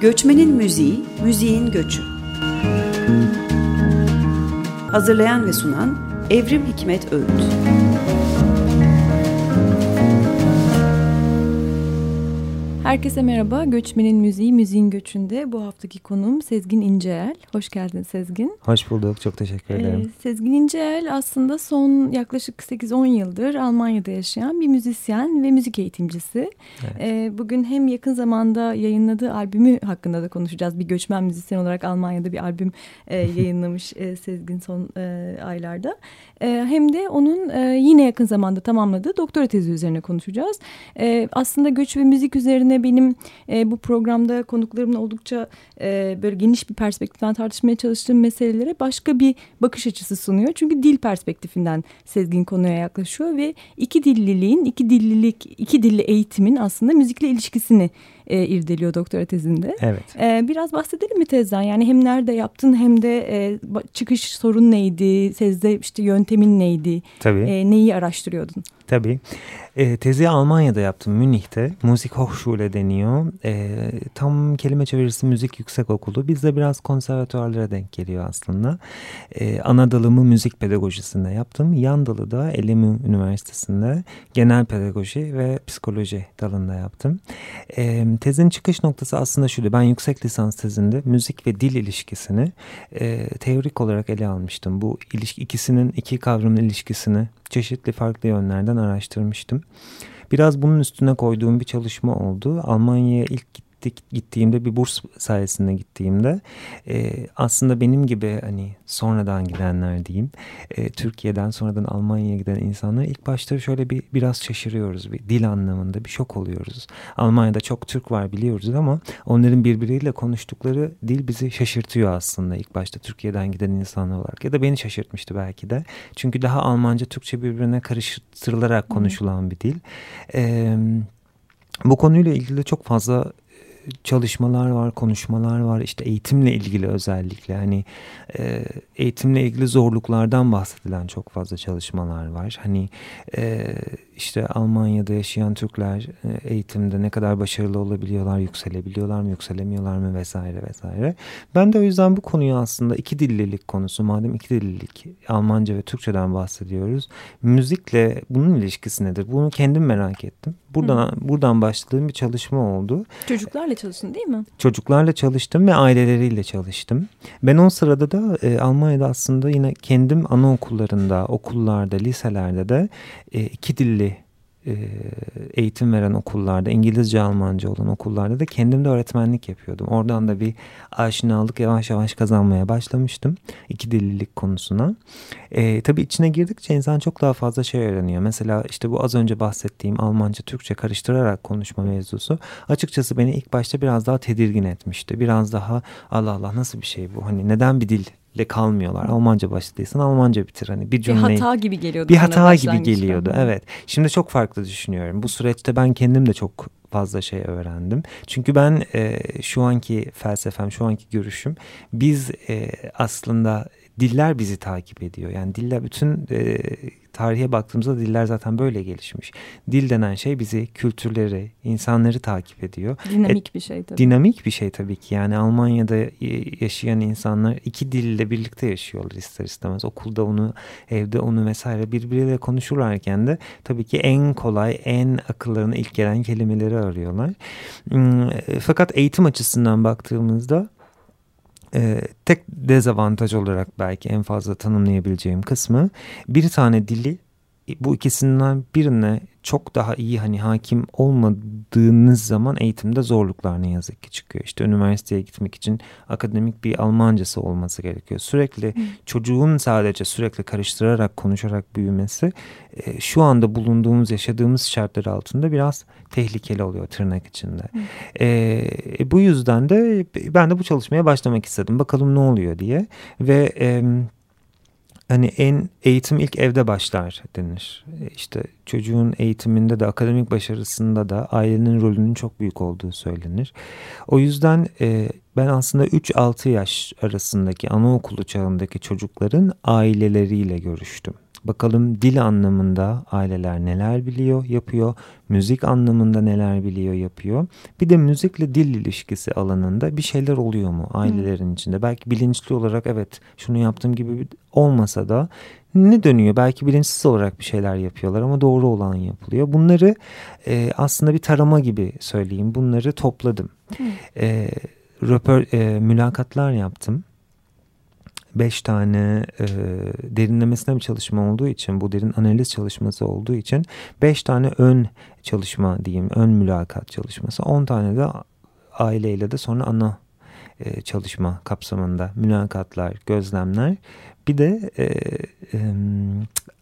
Göçmenin Müziği, Müziğin Göçü. Hazırlayan ve sunan Evrim Hikmet Öğüt. Herkese merhaba. Göçmenin Müziği, Müziğin Göçü'nde bu haftaki konuğum Sezgin İnceel. Hoş geldin Sezgin. Hoş bulduk. Çok teşekkür ee, ederim. Ee, Sezgin İnceel aslında son yaklaşık 8-10 yıldır Almanya'da yaşayan bir müzisyen ve müzik eğitimcisi. Evet. Ee, bugün hem yakın zamanda yayınladığı albümü hakkında da konuşacağız. Bir göçmen müzisyen olarak Almanya'da bir albüm e, yayınlamış e, Sezgin son e, aylarda. E, hem de onun e, yine yakın zamanda tamamladığı doktora tezi üzerine konuşacağız. E, aslında göç ve müzik üzerine benim e, bu programda konuklarımla oldukça e, böyle geniş bir perspektiften tartışmaya çalıştığım meselelere başka bir bakış açısı sunuyor. Çünkü dil perspektifinden Sezgin konuya yaklaşıyor ve iki dilliliğin, iki dillilik, iki dilli eğitimin aslında müzikle ilişkisini e, irdeliyor doktora tezinde. Evet. E, biraz bahsedelim mi tezden? Yani hem nerede yaptın hem de e, çıkış sorun neydi? Tezde işte yöntemin neydi? Tabii. E, neyi araştırıyordun? Tabii. E, tezi Almanya'da yaptım, Münih'te. Müzik Hochschule deniyor. E, tam kelime çevirisi müzik yüksek okulu. Bizde biraz konservatuarlara denk geliyor aslında. E, ana dalımı müzik pedagojisinde yaptım. Yan dalı da LMU Üniversitesi'nde genel pedagoji ve psikoloji dalında yaptım. E, tezin çıkış noktası aslında şuydu. Ben yüksek lisans tezinde müzik ve dil ilişkisini e, teorik olarak ele almıştım. Bu ilişki, ikisinin iki kavramın ilişkisini çeşitli farklı yönlerden araştırmıştım. Biraz bunun üstüne koyduğum bir çalışma oldu. Almanya'ya ilk gittik, gittiğimde bir burs sayesinde gittiğimde e, aslında benim gibi hani sonradan gidenler diyeyim e, Türkiye'den sonradan Almanya'ya giden insanlar ilk başta şöyle bir biraz şaşırıyoruz bir dil anlamında bir şok oluyoruz. Almanya'da çok Türk var biliyoruz ama onların birbiriyle konuştukları dil bizi şaşırtıyor aslında ilk başta Türkiye'den giden insanlar olarak ya da beni şaşırtmıştı belki de. Çünkü daha Almanca Türkçe birbirine karıştırılarak konuşulan bir dil. E, bu konuyla ilgili çok fazla çalışmalar var, konuşmalar var. İşte eğitimle ilgili özellikle hani e, eğitimle ilgili zorluklardan bahsedilen çok fazla çalışmalar var. Hani e, işte Almanya'da yaşayan Türkler e, eğitimde ne kadar başarılı olabiliyorlar, yükselebiliyorlar mı, yükselemiyorlar mı vesaire vesaire. Ben de o yüzden bu konuyu aslında iki dillilik konusu madem iki dillilik Almanca ve Türkçeden bahsediyoruz. Müzikle bunun ilişkisi nedir? Bunu kendim merak ettim. Buradan Hı. buradan başladığım bir çalışma oldu. Çocuklarla çalıştın değil mi? Çocuklarla çalıştım ve aileleriyle çalıştım. Ben o sırada da e, Almanya'da aslında yine kendim anaokullarında, okullarda, liselerde de e, iki dilli eğitim veren okullarda, İngilizce, Almanca olan okullarda da kendim de öğretmenlik yapıyordum. Oradan da bir aşinalık yavaş yavaş kazanmaya başlamıştım. iki dililik konusuna. E, tabii içine girdikçe insan çok daha fazla şey öğreniyor. Mesela işte bu az önce bahsettiğim Almanca, Türkçe karıştırarak konuşma mevzusu açıkçası beni ilk başta biraz daha tedirgin etmişti. Biraz daha Allah Allah nasıl bir şey bu? Hani neden bir dil ile kalmıyorlar. Almanca başladıysan Almanca bitir. Hani bir cümleyi... Bir hata gibi geliyordu. Bir hata gibi geliyordu. Evet. Şimdi çok farklı düşünüyorum. Bu süreçte ben kendim de çok fazla şey öğrendim. Çünkü ben e, şu anki felsefem, şu anki görüşüm biz e, aslında diller bizi takip ediyor. Yani diller bütün e, tarihe baktığımızda diller zaten böyle gelişmiş. Dil denen şey bizi, kültürleri, insanları takip ediyor. Dinamik e, bir şey tabii. Dinamik bir şey tabii ki. Yani Almanya'da yaşayan insanlar iki dille birlikte yaşıyorlar ister istemez. Okulda onu, evde onu vesaire birbiriyle konuşurlarken de tabii ki en kolay, en akıllarına ilk gelen kelimeleri arıyorlar. Hmm, e, fakat eğitim açısından baktığımızda e, tek dezavantaj olarak belki en fazla tanımlayabileceğim kısmı bir tane dili bu ikisinden birine çok daha iyi hani hakim olmadığınız zaman eğitimde zorluklar ne yazık ki çıkıyor. İşte üniversiteye gitmek için akademik bir Almancası olması gerekiyor. Sürekli çocuğun sadece sürekli karıştırarak konuşarak büyümesi e, şu anda bulunduğumuz yaşadığımız şartlar altında biraz tehlikeli oluyor tırnak içinde. Hmm. E, bu yüzden de ben de bu çalışmaya başlamak istedim. Bakalım ne oluyor diye ve e, hani en eğitim ilk evde başlar denir. E, işte çocuğun eğitiminde de akademik başarısında da ailenin rolünün çok büyük olduğu söylenir. O yüzden e, ben aslında 3-6 yaş arasındaki anaokulu çağındaki çocukların aileleriyle görüştüm. Bakalım dil anlamında aileler neler biliyor, yapıyor. Müzik anlamında neler biliyor, yapıyor. Bir de müzikle dil ilişkisi alanında bir şeyler oluyor mu ailelerin içinde? Belki bilinçli olarak evet şunu yaptığım gibi olmasa da ne dönüyor? Belki bilinçsiz olarak bir şeyler yapıyorlar ama doğru olan yapılıyor. Bunları e, aslında bir tarama gibi söyleyeyim. Bunları topladım. E, röper, e, mülakatlar yaptım beş tane e, derinlemesine bir çalışma olduğu için bu derin analiz çalışması olduğu için beş tane ön çalışma diyeyim ön mülakat çalışması on tane de aileyle de sonra ana e, çalışma kapsamında mülakatlar gözlemler bir de e, e,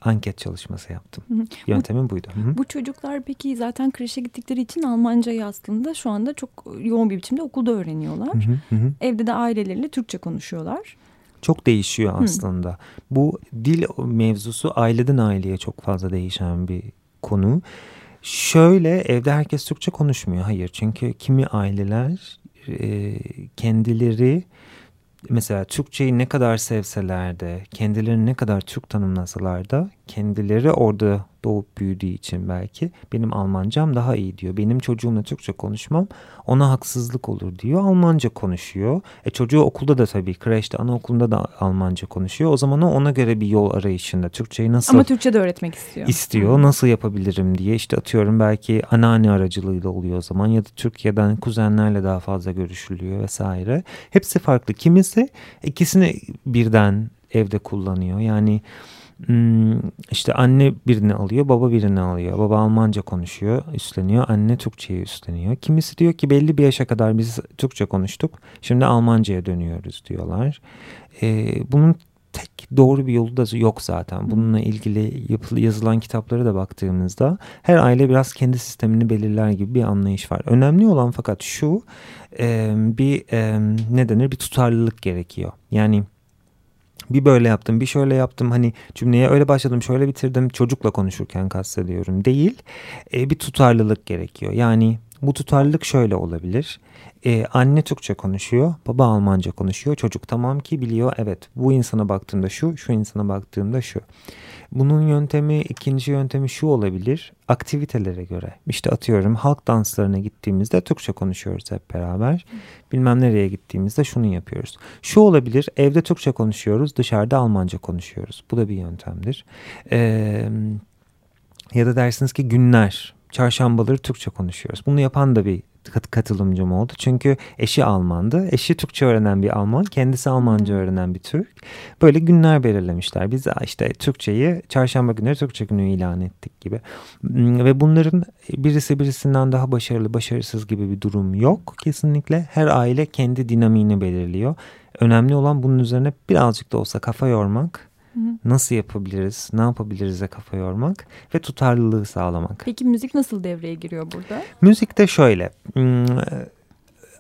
anket çalışması yaptım. Hı hı. Yöntemim bu, buydu. Hı hı. Bu çocuklar peki zaten kreşe gittikleri için Almancayı aslında şu anda çok yoğun bir biçimde okulda öğreniyorlar. Hı hı hı. Evde de aileleriyle Türkçe konuşuyorlar çok değişiyor aslında. Hmm. Bu dil mevzusu aileden aileye çok fazla değişen bir konu. Şöyle evde herkes Türkçe konuşmuyor. Hayır çünkü kimi aileler e, kendileri mesela Türkçeyi ne kadar sevseler de kendilerini ne kadar Türk tanımlasalar da kendileri orada doğup büyüdüğü için belki benim Almancam daha iyi diyor. Benim çocuğumla Türkçe konuşmam ona haksızlık olur diyor. Almanca konuşuyor. E çocuğu okulda da tabii kreşte anaokulunda da Almanca konuşuyor. O zaman o ona göre bir yol arayışında Türkçeyi nasıl Ama Türkçe de öğretmek istiyor. İstiyor. Nasıl yapabilirim diye işte atıyorum belki anneanne aracılığıyla oluyor o zaman ya da Türkiye'den kuzenlerle daha fazla görüşülüyor vesaire. Hepsi farklı. Kimisi ikisini birden evde kullanıyor. Yani işte anne birini alıyor, baba birini alıyor. Baba Almanca konuşuyor, üstleniyor. Anne Türkçeyi üstleniyor. Kimisi diyor ki belli bir yaşa kadar biz Türkçe konuştuk. Şimdi Almanca'ya dönüyoruz diyorlar. Ee, bunun tek doğru bir yolu da yok zaten. Bununla ilgili yapılı, yazılan kitaplara da baktığımızda her aile biraz kendi sistemini belirler gibi bir anlayış var. Önemli olan fakat şu e, bir e, ne denir bir tutarlılık gerekiyor. Yani bir böyle yaptım bir şöyle yaptım. Hani cümleye öyle başladım şöyle bitirdim. Çocukla konuşurken kastediyorum. Değil. E, bir tutarlılık gerekiyor. Yani bu tutarlılık şöyle olabilir ee, anne Türkçe konuşuyor, baba Almanca konuşuyor. Çocuk tamam ki biliyor evet bu insana baktığımda şu, şu insana baktığımda şu. Bunun yöntemi, ikinci yöntemi şu olabilir. Aktivitelere göre. İşte atıyorum halk danslarına gittiğimizde Türkçe konuşuyoruz hep beraber. Bilmem nereye gittiğimizde şunu yapıyoruz. Şu olabilir evde Türkçe konuşuyoruz dışarıda Almanca konuşuyoruz. Bu da bir yöntemdir. Ee, ya da dersiniz ki günler çarşambaları Türkçe konuşuyoruz. Bunu yapan da bir katılımcım oldu. Çünkü eşi Almandı. Eşi Türkçe öğrenen bir Alman. Kendisi Almanca öğrenen bir Türk. Böyle günler belirlemişler. Biz işte Türkçeyi çarşamba günleri Türkçe günü ilan ettik gibi. Hmm, ve bunların birisi birisinden daha başarılı başarısız gibi bir durum yok. Kesinlikle her aile kendi dinamiğini belirliyor. Önemli olan bunun üzerine birazcık da olsa kafa yormak Nasıl yapabiliriz, ne yapabiliriz'e kafa yormak ve tutarlılığı sağlamak. Peki müzik nasıl devreye giriyor burada? Müzik de şöyle. Hmm,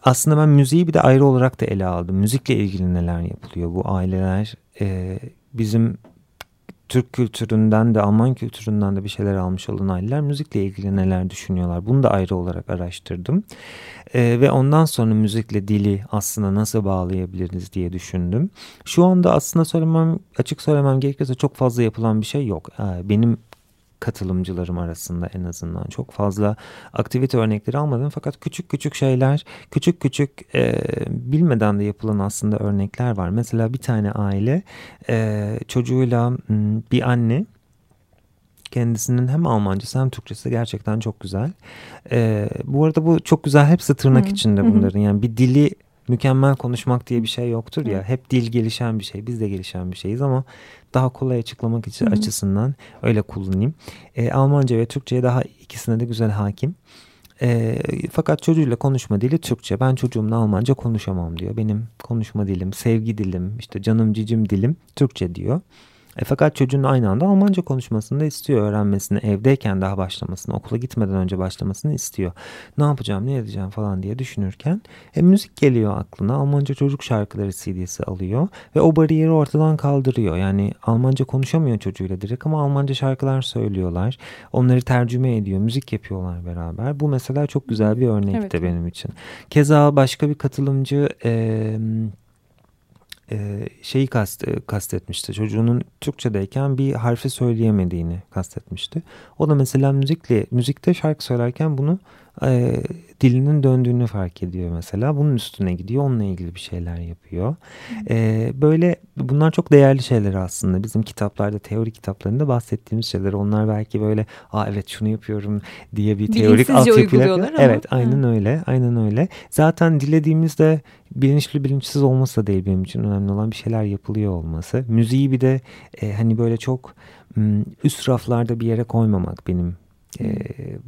aslında ben müziği bir de ayrı olarak da ele aldım. Müzikle ilgili neler yapılıyor? Bu aileler e, bizim Türk kültüründen de Alman kültüründen de bir şeyler almış olan aileler müzikle ilgili neler düşünüyorlar. Bunu da ayrı olarak araştırdım. Ee, ve ondan sonra müzikle dili aslında nasıl bağlayabiliriz diye düşündüm. Şu anda aslında söylemem açık söylemem gerekirse çok fazla yapılan bir şey yok. Ee, benim katılımcılarım arasında en azından çok fazla aktivite örnekleri almadım fakat küçük küçük şeyler küçük küçük e, bilmeden de yapılan aslında örnekler var. Mesela bir tane aile e, çocuğuyla bir anne kendisinin hem Almancası hem Türkçesi gerçekten çok güzel. E, bu arada bu çok güzel hepsi tırnak hmm. içinde bunların yani bir dili mükemmel konuşmak diye bir şey yoktur ya. Hep dil gelişen bir şey. Biz de gelişen bir şeyiz ama daha kolay açıklamak için Hı-hı. açısından öyle kullanayım. E, Almanca ve Türkçe'ye daha ikisine de güzel hakim. E, fakat çocuğuyla konuşma dili Türkçe. Ben çocuğumla Almanca konuşamam diyor. Benim konuşma dilim, sevgi dilim, işte canım cicim dilim Türkçe diyor. E, fakat çocuğun aynı anda Almanca konuşmasını da istiyor. Öğrenmesini, evdeyken daha başlamasını, okula gitmeden önce başlamasını istiyor. Ne yapacağım, ne edeceğim falan diye düşünürken e, müzik geliyor aklına. Almanca çocuk şarkıları CD'si alıyor ve o bariyeri ortadan kaldırıyor. Yani Almanca konuşamıyor çocuğuyla direkt ama Almanca şarkılar söylüyorlar. Onları tercüme ediyor, müzik yapıyorlar beraber. Bu mesela çok güzel bir örnekti evet. benim için. Keza başka bir katılımcı... E, e, şeyi kast, e, kastetmişti. Çocuğunun Türkçedeyken bir harfi söyleyemediğini kastetmişti. O da mesela müzikle müzikte şarkı söylerken bunu e, dilinin döndüğünü fark ediyor mesela. Bunun üstüne gidiyor. Onunla ilgili bir şeyler yapıyor. E, böyle bunlar çok değerli şeyler aslında. Bizim kitaplarda, teori kitaplarında bahsettiğimiz şeyler. Onlar belki böyle aa evet şunu yapıyorum diye bir teorik altyapıyla. Evet aynen Hı. öyle. Aynen öyle. Zaten dilediğimizde bilinçli bilinçsiz olması da değil benim için önemli olan bir şeyler yapılıyor olması. Müziği bir de e, hani böyle çok üst raflarda bir yere koymamak benim e,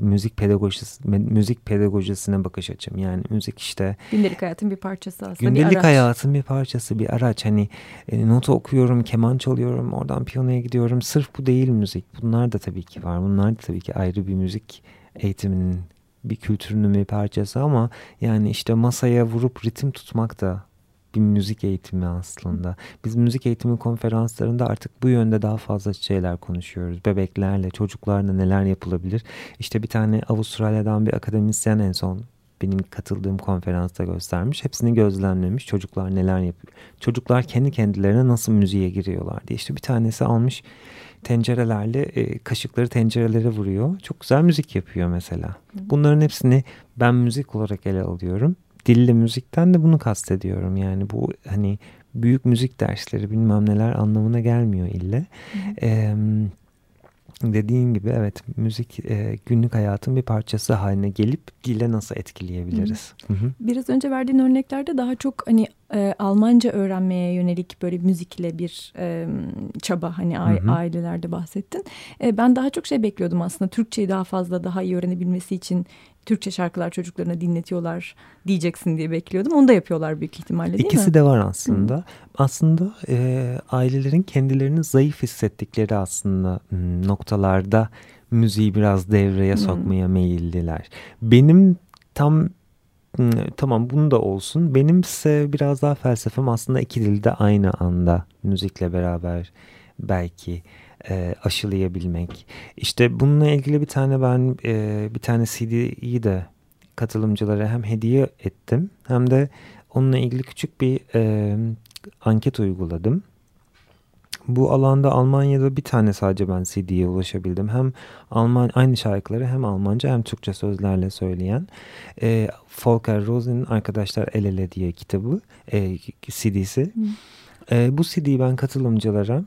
müzik pedagojisi müzik pedagojisine bakış açım. Yani müzik işte gündelik hayatın bir parçası aslında gündelik bir araç. hayatın bir parçası, bir araç. Hani e, notu okuyorum, keman çalıyorum, oradan piyanoya gidiyorum. Sırf bu değil müzik. Bunlar da tabii ki var. Bunlar da tabii ki ayrı bir müzik eğitiminin bir kültürünün bir parçası ama yani işte masaya vurup ritim tutmak da bir müzik eğitimi aslında. Biz müzik eğitimi konferanslarında artık bu yönde daha fazla şeyler konuşuyoruz. Bebeklerle, çocuklarla neler yapılabilir? İşte bir tane Avustralya'dan bir akademisyen en son benim katıldığım konferansta göstermiş. Hepsini gözlemlemiş. Çocuklar neler yapıyor? Çocuklar kendi kendilerine nasıl müziğe giriyorlar diye. İşte bir tanesi almış tencerelerle e, kaşıkları tencerelere vuruyor. Çok güzel müzik yapıyor mesela. Bunların hepsini ben müzik olarak ele alıyorum dilli müzikten de bunu kastediyorum. Yani bu hani büyük müzik dersleri bilmem neler anlamına gelmiyor ille. Ee, dediğin gibi evet müzik e, günlük hayatın bir parçası haline gelip dile nasıl etkileyebiliriz? Hı hı. Biraz önce verdiğin örneklerde daha çok hani e, Almanca öğrenmeye yönelik böyle müzikle bir e, çaba hani hı hı. ailelerde bahsettin. E, ben daha çok şey bekliyordum aslında Türkçeyi daha fazla daha iyi öğrenebilmesi için Türkçe şarkılar çocuklarına dinletiyorlar diyeceksin diye bekliyordum. Onu da yapıyorlar büyük ihtimalle değil İkisi mi? de var aslında. Hı. Aslında e, ailelerin kendilerini zayıf hissettikleri aslında noktalarda müziği biraz devreye sokmaya Hı. meyilliler. Benim tam tamam bunu da olsun. Benimse biraz daha felsefem aslında iki dilde aynı anda müzikle beraber belki e, aşılayabilmek. İşte bununla ilgili bir tane ben e, bir tane CD'yi de katılımcılara hem hediye ettim hem de onunla ilgili küçük bir e, anket uyguladım. Bu alanda Almanya'da bir tane sadece ben CD'ye ulaşabildim. Hem Alman aynı şarkıları hem Almanca hem Türkçe sözlerle söyleyen e, Volker Rosen'in Arkadaşlar El Ele diye kitabı e, CD'si. E, bu CD'yi ben katılımcılara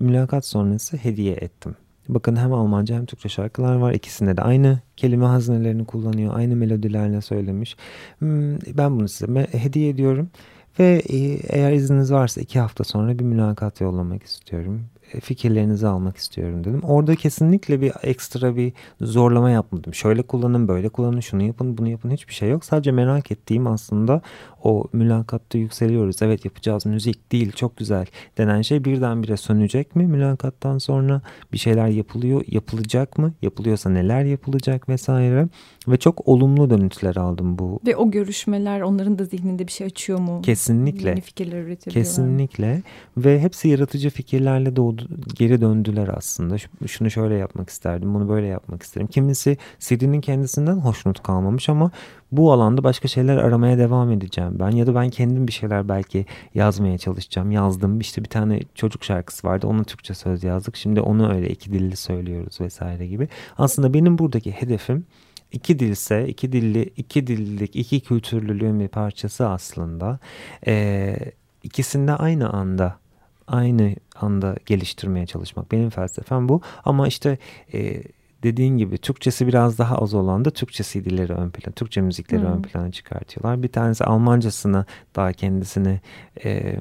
mülakat sonrası hediye ettim. Bakın hem Almanca hem Türkçe şarkılar var. İkisinde de aynı kelime hazinelerini kullanıyor. Aynı melodilerle söylemiş. Hmm, ben bunu size hediye ediyorum. Ve e, eğer izniniz varsa iki hafta sonra bir mülakat yollamak istiyorum. E, fikirlerinizi almak istiyorum dedim. Orada kesinlikle bir ekstra bir zorlama yapmadım. Şöyle kullanın, böyle kullanın, şunu yapın, bunu yapın hiçbir şey yok. Sadece merak ettiğim aslında o mülakatta yükseliyoruz. Evet yapacağız müzik değil çok güzel denen şey birdenbire sönecek mi? Mülakattan sonra bir şeyler yapılıyor, yapılacak mı? Yapılıyorsa neler yapılacak vesaire. Ve çok olumlu dönütler aldım bu. Ve o görüşmeler onların da zihninde bir şey açıyor mu? Kesinlikle. Yeni fikirler üretebiliyorlar. Kesinlikle. Ve hepsi yaratıcı fikirlerle doğdu, geri döndüler aslında. Şunu şöyle yapmak isterdim, bunu böyle yapmak isterim. Kimisi CD'nin kendisinden hoşnut kalmamış ama bu alanda başka şeyler aramaya devam edeceğim ben. Ya da ben kendim bir şeyler belki yazmaya çalışacağım. Yazdım. İşte bir tane çocuk şarkısı vardı. Ona Türkçe söz yazdık. Şimdi onu öyle iki dilli söylüyoruz vesaire gibi. Aslında benim buradaki hedefim iki dilse, iki dilli, iki dillilik, iki kültürlülüğün bir parçası aslında. Ee, ikisinde aynı anda aynı anda geliştirmeye çalışmak. Benim felsefem bu. Ama işte e, dediğin gibi Türkçesi biraz daha az olan da Türkçe CD'leri ön plana, Türkçe müzikleri hmm. ön plana çıkartıyorlar. Bir tanesi Almancasını daha kendisini e,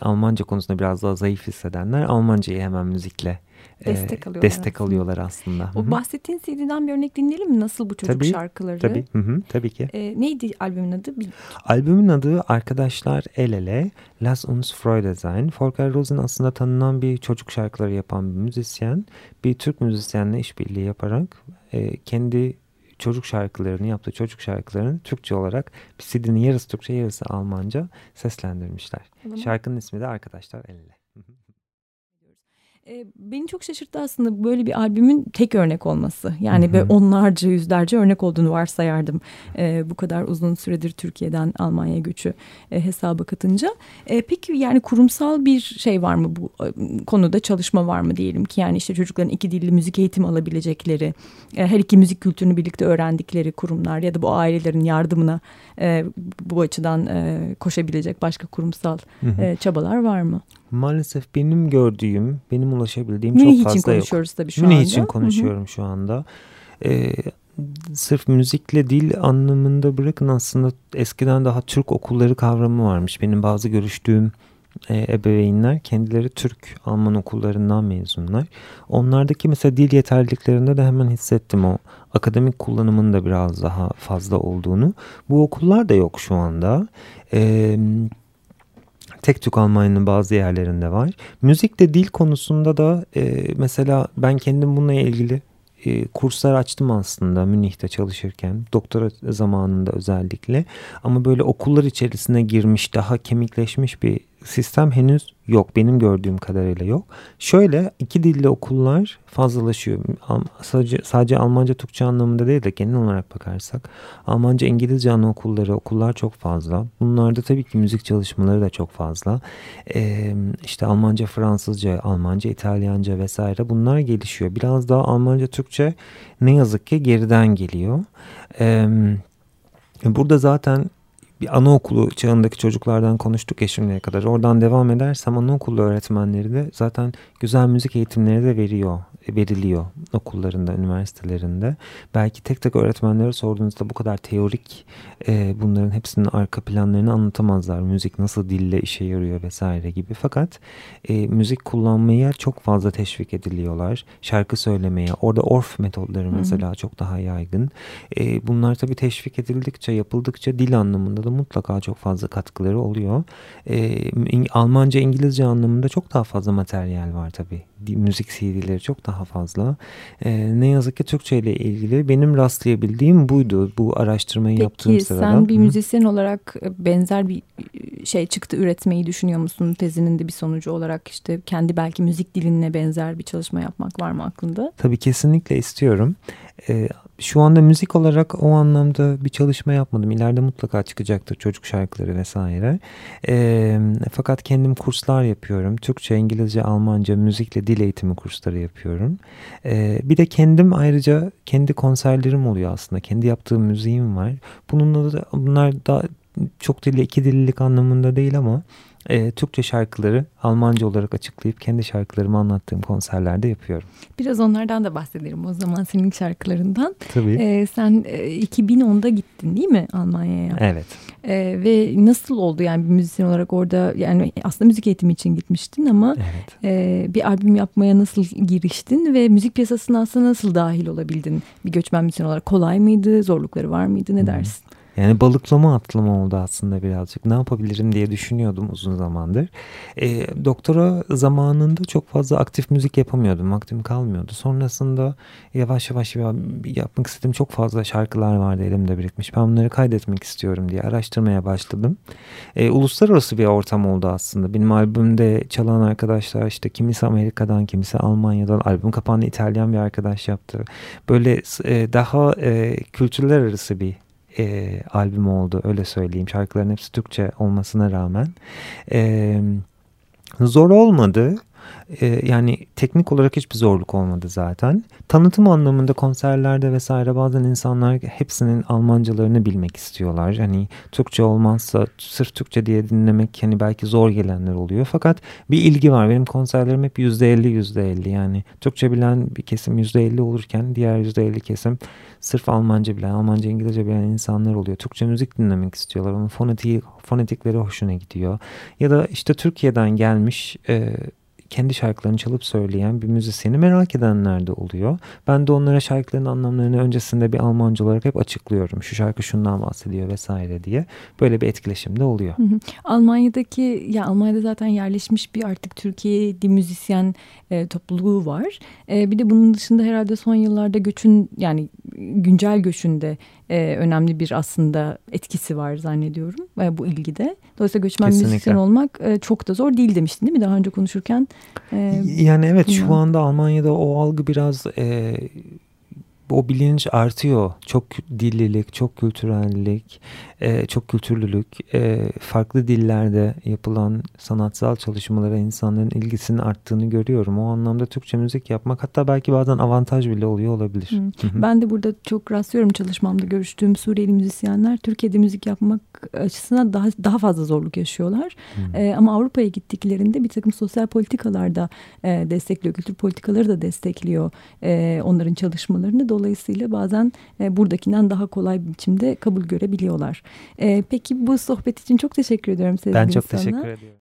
Almanca konusunda biraz daha zayıf hissedenler Almancayı hemen müzikle destek alıyorlar, destek aslında. alıyorlar aslında. O bahsettiğin CD'den bir örnek dinleyelim mi? Nasıl bu çocuk tabii, şarkıları? Tabii, hı hı, tabii ki. E, neydi albümün adı? Bir... Albümün adı Arkadaşlar El Ele, Lass uns Freude sein. Volker Rosen aslında tanınan bir çocuk şarkıları yapan bir müzisyen. Bir Türk müzisyenle işbirliği yaparak e, kendi çocuk şarkılarını yaptığı çocuk şarkılarını Türkçe olarak bir CD'nin yarısı Türkçe yarısı Almanca seslendirmişler. Şarkının ismi de Arkadaşlar El Ele. E, beni çok şaşırttı aslında böyle bir albümün tek örnek olması. Yani hı böyle onlarca yüzlerce örnek olduğunu varsayardım. E, bu kadar uzun süredir Türkiye'den Almanya'ya göçü e, hesaba katınca. E, peki yani kurumsal bir şey var mı bu e, konuda çalışma var mı diyelim ki? Yani işte çocukların iki dilli müzik eğitimi alabilecekleri, e, her iki müzik kültürünü birlikte öğrendikleri kurumlar ya da bu ailelerin yardımına e, bu açıdan e, koşabilecek başka kurumsal E, çabalar var mı? Maalesef benim gördüğüm, benim ulaşabildiğim Münih çok fazla yok. için konuşuyoruz tabii şu Münih anda. için konuşuyorum Hı-hı. şu anda. Ee, sırf müzikle dil anlamında bırakın aslında eskiden daha Türk okulları kavramı varmış. Benim bazı görüştüğüm e, ebeveynler kendileri Türk Alman okullarından mezunlar. Onlardaki mesela dil yeterliliklerinde de hemen hissettim o akademik kullanımın da biraz daha fazla olduğunu. Bu okullar da yok şu anda. Eee Tek tük Almanya'nın bazı yerlerinde var. Müzikte dil konusunda da e, mesela ben kendim bununla ilgili e, kurslar açtım aslında Münih'te çalışırken doktora zamanında özellikle ama böyle okullar içerisine girmiş daha kemikleşmiş bir sistem henüz yok. Benim gördüğüm kadarıyla yok. Şöyle iki dilli okullar fazlalaşıyor. Sadece, sadece Almanca, Türkçe anlamında değil de genel olarak bakarsak Almanca, İngilizce anaokulları, okullar çok fazla. Bunlarda tabii ki müzik çalışmaları da çok fazla. Ee, işte Almanca, Fransızca, Almanca, İtalyanca vesaire bunlar gelişiyor. Biraz daha Almanca, Türkçe ne yazık ki geriden geliyor. Ee, Burada zaten bir anaokulu çağındaki çocuklardan konuştuk ya şimdiye kadar. Oradan devam edersem anaokulu öğretmenleri de zaten güzel müzik eğitimleri de veriyor veriliyor okullarında, üniversitelerinde. Belki tek tek öğretmenlere sorduğunuzda bu kadar teorik e, bunların hepsinin arka planlarını anlatamazlar. Müzik nasıl dille işe yarıyor vesaire gibi. Fakat e, müzik kullanmaya çok fazla teşvik ediliyorlar. Şarkı söylemeye. Orada orf metodları mesela Hı-hı. çok daha yaygın. E, bunlar tabii teşvik edildikçe, yapıldıkça dil anlamında da mutlaka çok fazla katkıları oluyor. E, Almanca, İngilizce anlamında çok daha fazla materyal var tabii müzik CD'leri çok daha fazla. E, ne yazık ki Türkçe ile ilgili benim rastlayabildiğim buydu bu araştırmayı Peki, yaptığım sırada. Peki sen bir müzisyen olarak e, benzer bir e, şey çıktı üretmeyi düşünüyor musun? Tezinin de bir sonucu olarak işte kendi belki müzik diline benzer bir çalışma yapmak var mı aklında? Tabii kesinlikle istiyorum. E, şu anda müzik olarak o anlamda bir çalışma yapmadım. İleride mutlaka çıkacaktır çocuk şarkıları vesaire. E, fakat kendim kurslar yapıyorum. Türkçe, İngilizce, Almanca, müzikle dil eğitimi kursları yapıyorum. E, bir de kendim ayrıca kendi konserlerim oluyor aslında. Kendi yaptığım müziğim var. Bununla da bunlar da çok dilli iki dillilik anlamında değil ama e, Türkçe şarkıları Almanca olarak açıklayıp kendi şarkılarımı anlattığım konserlerde yapıyorum. Biraz onlardan da bahsedelim o zaman senin şarkılarından. Tabii. E, sen e, 2010'da gittin değil mi Almanya'ya? Evet. E, ve nasıl oldu yani bir müzisyen olarak orada yani aslında müzik eğitimi için gitmiştin ama evet. e, bir albüm yapmaya nasıl giriştin ve müzik piyasasına aslında nasıl dahil olabildin bir göçmen müzisyen olarak? Kolay mıydı? Zorlukları var mıydı? Ne dersin? Yani balıklama atlama oldu aslında birazcık. Ne yapabilirim diye düşünüyordum uzun zamandır. E, doktora zamanında çok fazla aktif müzik yapamıyordum. Vaktim kalmıyordu. Sonrasında yavaş yavaş yapmak istediğim çok fazla şarkılar vardı elimde birikmiş. Ben bunları kaydetmek istiyorum diye araştırmaya başladım. E, uluslararası bir ortam oldu aslında. Benim albümde çalan arkadaşlar işte kimisi Amerika'dan, kimisi Almanya'dan. Albüm kapağını İtalyan bir arkadaş yaptı. Böyle e, daha e, kültürler arası bir e, albüm oldu öyle söyleyeyim. Şarkıların hepsi Türkçe olmasına rağmen. E, zor olmadı. Ee, yani teknik olarak hiçbir zorluk olmadı zaten. Tanıtım anlamında konserlerde vesaire bazen insanlar hepsinin Almancalarını bilmek istiyorlar. Hani Türkçe olmazsa sırf Türkçe diye dinlemek hani belki zor gelenler oluyor. Fakat bir ilgi var. Benim konserlerim hep %50 %50 yani Türkçe bilen bir kesim %50 olurken diğer %50 kesim sırf Almanca bilen, Almanca İngilizce bilen insanlar oluyor. Türkçe müzik dinlemek istiyorlar. Onun fonetiği, fonetikleri hoşuna gidiyor. Ya da işte Türkiye'den gelmiş e, kendi şarkılarını çalıp söyleyen bir müzisyeni merak edenler de oluyor. Ben de onlara şarkıların anlamlarını öncesinde bir Almanca olarak hep açıklıyorum. Şu şarkı şundan bahsediyor vesaire diye. Böyle bir etkileşim de oluyor. Hı hı. Almanya'daki ya Almanya'da zaten yerleşmiş bir artık Türkiye'de müzisyen e, topluluğu var. E, bir de bunun dışında herhalde son yıllarda göçün yani güncel göçünde e, önemli bir aslında etkisi var zannediyorum e, bu ilgide. Dolayısıyla göçmen Kesinlikle. müzisyen olmak e, çok da zor değil demiştin değil mi daha önce konuşurken? E, yani evet bilmiyorum. şu anda Almanya'da o algı biraz e, o bilinç artıyor. Çok dillilik, çok kültürellik, e, çok kültürlülük, e, farklı dillerde yapılan sanatsal çalışmalara insanların ilgisinin arttığını görüyorum. O anlamda Türkçe müzik yapmak hatta belki bazen avantaj bile oluyor olabilir. Hı. Ben de burada çok rastlıyorum çalışmamda görüştüğüm Suriyeli müzisyenler Türkiye'de müzik yapmak açısından daha daha fazla zorluk yaşıyorlar. E, ama Avrupa'ya gittiklerinde bir takım sosyal politikalar da e, destekliyor, kültür politikaları da destekliyor e, onların çalışmalarını. Dolayısıyla bazen e, buradakinden daha kolay bir biçimde kabul görebiliyorlar. E, peki bu sohbet için çok teşekkür ediyorum sevgili Ben çok sana. teşekkür ediyorum.